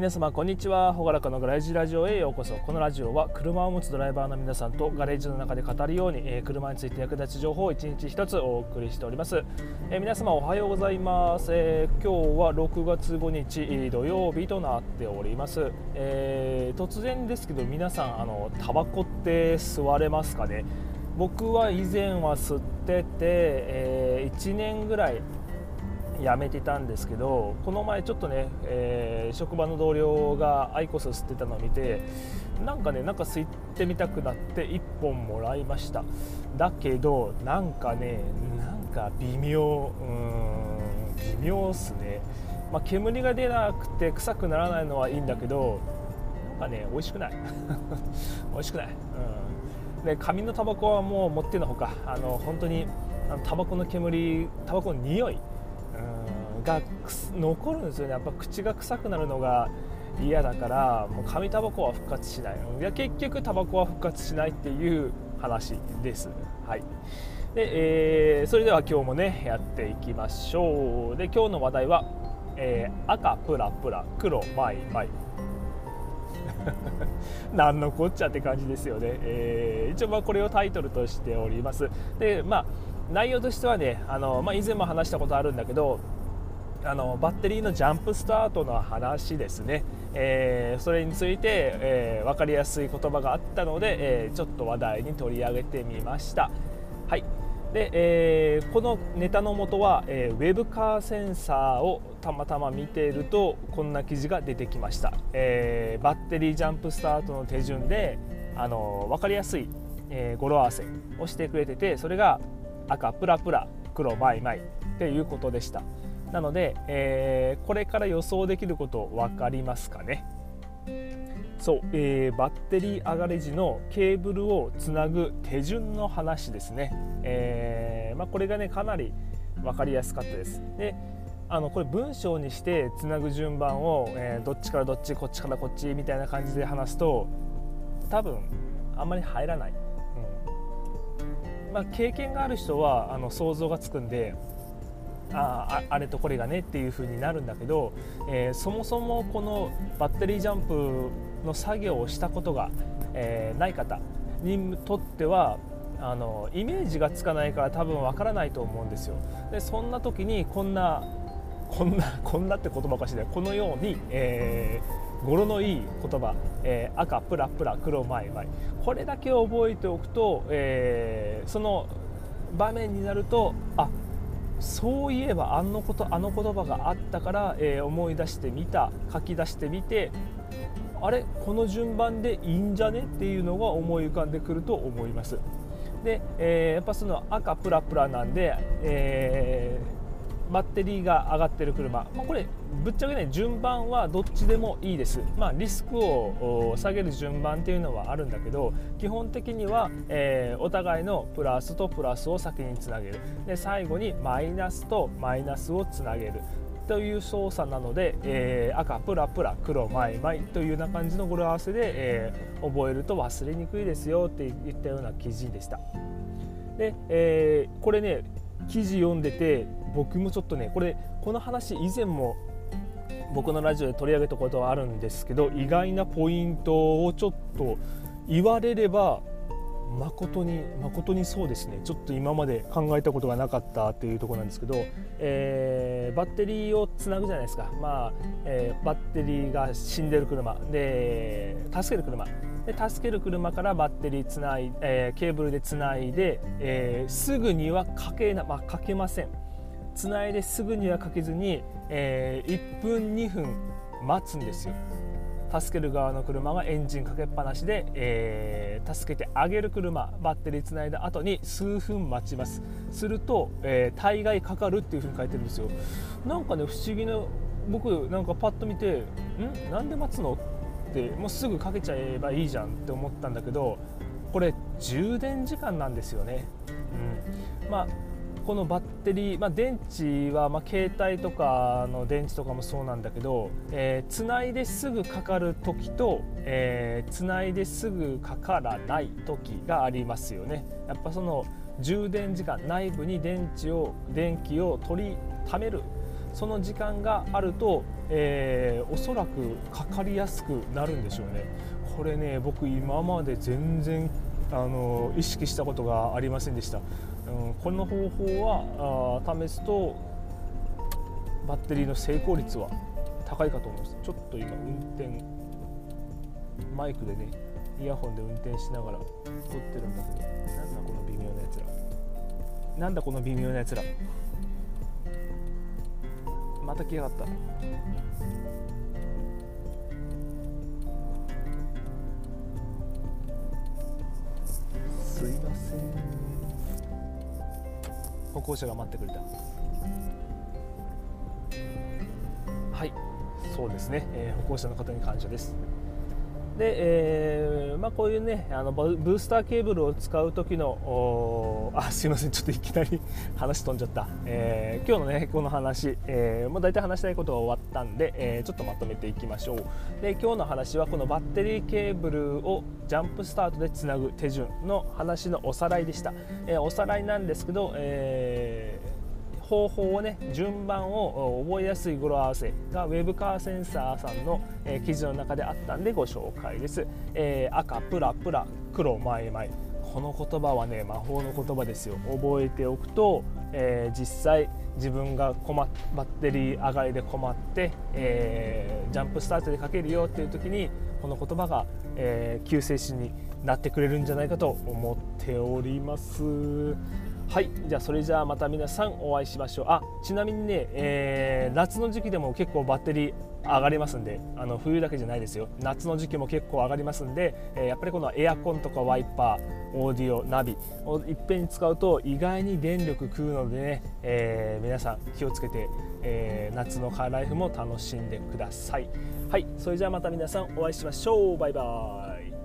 皆様こんにちは。ほがらかのガレージラジオへようこそ。このラジオは車を持つドライバーの皆さんとガレージの中で語るように、えー、車について役立つ情報を一日一つお送りしております、えー、皆様おはようございます、えー、今日は6月5日土曜日となっております、え突然ですけど皆さんあのタバコって吸われますかね？僕は以前は吸ってて、え1年ぐらい辞めてたんですけどこの前ちょっとね、えー、職場の同僚がアイコス吸ってたのを見てなんかねなんか吸ってみたくなって1本もらいました。だけどなんかねなんか微妙うん微妙っすね、まあ、煙が出なくて臭くならないのはいいんだけどなんかね美味しくない。美味しくない、うん、で紙のタバコはもう持ってのほか。あの本当にタバコの煙タバコの匂いが残るんですよね。やっぱ口が臭くなるのが嫌だからもう紙タバコは復活しない。いや結局タバコは復活しないっていう話です。はい。でえー、それでは今日もねやっていきましょう。で今日の話題は、えー、赤プラプラ黒マイマイ。何のこっちゃって感じですよね、えー、一応まあこれをタイトルとしております。でまあ内容としてはねあの、まあ、以前も話したことあるんだけどあのバッテリーのジャンプスタートの話ですね、えー、それについて、えー、分かりやすい言葉があったので、えー、ちょっと話題に取り上げてみました。はい。でえー、このネタの元は、えー、ウェブカーセンサーをたまたま見ているとこんな記事が出てきました、えー、バッテリージャンプスタートの手順であの分かりやすい、え語呂合わせをしてくれててそれが赤プラプラ黒マイマイっていうことでした。なので、えー、これから予想できること分かりますかね？そう、えー、バッテリー上がり時のケーブルをつなぐ手順の話ですね、えー、まあ、これがねかなり分かりやすかったです。であのこれ文章にしてつなぐ順番を、えー、どっちからどっちこっちからこっちみたいな感じで話すと多分あんまり入らない、うん。まあ、経験がある人はあの想像がつくんでああれとこれがねっていう風になるんだけど、えー、そもそもこのバッテリージャンプの作業をしたことが、えー、ない方にとってはあのイメージがつかないから多分わからないと思うんですよ。でそんな時にこんなこんなこんなって言葉おかしいねこのように、えー、語呂のいい言葉、えー、赤プラプラ黒マイマイこれだけ覚えておくと、えー、その場面になるとあそういえばあのことあの言葉があったから、えー、思い出してみた書き出してみてあれこの順番でいいんじゃねっていうのが思い浮かんでくると思います。で、えー、やっぱその赤プラプラなんで、えーバッテリーが上がってる車、まあ、これぶっちゃけね順番はどっちでもいいです、まあ、リスクを下げる順番っていうのはあるんだけど基本的には、えー、お互いのプラスとプラスを先につなげる。で最後にマイナスとマイナスをつなげる。という操作なので、えー、赤プラプラ黒マイマイというような感じの語呂合わせで、えー、覚えると忘れにくいですよって言ったような記事でした。で、えー、これね記事読んでて僕もちょっとねこれこの話以前も僕のラジオで取り上げたことはあるんですけど意外なポイントをちょっと言われれば誠に誠にそうですね。ちょっと今まで考えたことがなかったっていうところなんですけど、えー、バッテリーをつなぐじゃないですか、まあえー、バッテリーが死んでる車。で助ける車。で助ける車からバッテリーつない、えー、ケーブルでつないで、え、すぐにはかけな、まあ、かけません。つないですぐにはかけずに、え、1分2分待つんですよ。助ける側の車がエンジンかけっぱなしで、えー、助けてあげる車バッテリーつないだ後に数分待ちます。すると、えー、大概かかるっていうふうに書いてるんですよ。なんかね不思議な僕なんかパッと見てん？なんで待つの？ってもうすぐかけちゃえばいいじゃんって思ったんだけどこれ充電時間なんですよね、うん、まあこのバッテリー、まあ、電池は、まあ、携帯とかの電池とかもそうなんだけど、えー、つないですぐかかる時と、えー、つないですぐかからない時がありますよね。やっぱその充電時間内部に電池を電気を取りためる。その時間があると、えー、おそらくかかりやすくなるんでしょうね。これね僕今まで全然あの意識したことがありませんでした、うん、この方法はあ試すとバッテリーの成功率は高いかと思います。ちょっと今運転マイクでねイヤホンで運転しながら撮ってるんだけどなんだこの微妙なやつら。なんだこの微妙なやつら。また来やがった。すいません。歩行者が待ってくれた。はい。そうですね、えー、歩行者の方に感謝ですで、えーまあ、こういうねあのブースターケーブルを使う時のあすいませんちょっといきなり 話飛んじゃった、えー、今日のねこの話、えー、もう大体話したいことが終わったんで、えー、ちょっとまとめていきましょう。で今日の話はこのバッテリーケーブルをジャンプスタートでつなぐ手順の話のおさらいでした、え、おさらいなんですけど、え方法をね順番を覚えやすい語呂合わせがウェブカーセンサーさんの、え、記事の中であったんでご紹介です、えー、赤プラプラ黒前々この言葉はね魔法の言葉ですよ。覚えておくと、えー、実際自分が困っバッテリー上がりで困って、えー、ジャンプスタートでかけるよっていう時にこの言葉が、えー、救世主になってくれるんじゃないかと思っております。はいじゃあそれじゃあまた皆さんお会いしましょう。あちなみにね、えー、夏の時期でも結構バッテリー上がりますんであの冬だけじゃないですよ。夏の時期も結構上がりますんで、えー、やっぱりこのエアコンとかワイパーオーディオナビをいっぺんに使うと意外に電力食うのでね、えー、皆さん気をつけて、えー、夏のカーライフも楽しんでください。はいそれじゃあまた皆さんお会いしましょう。バイバイ。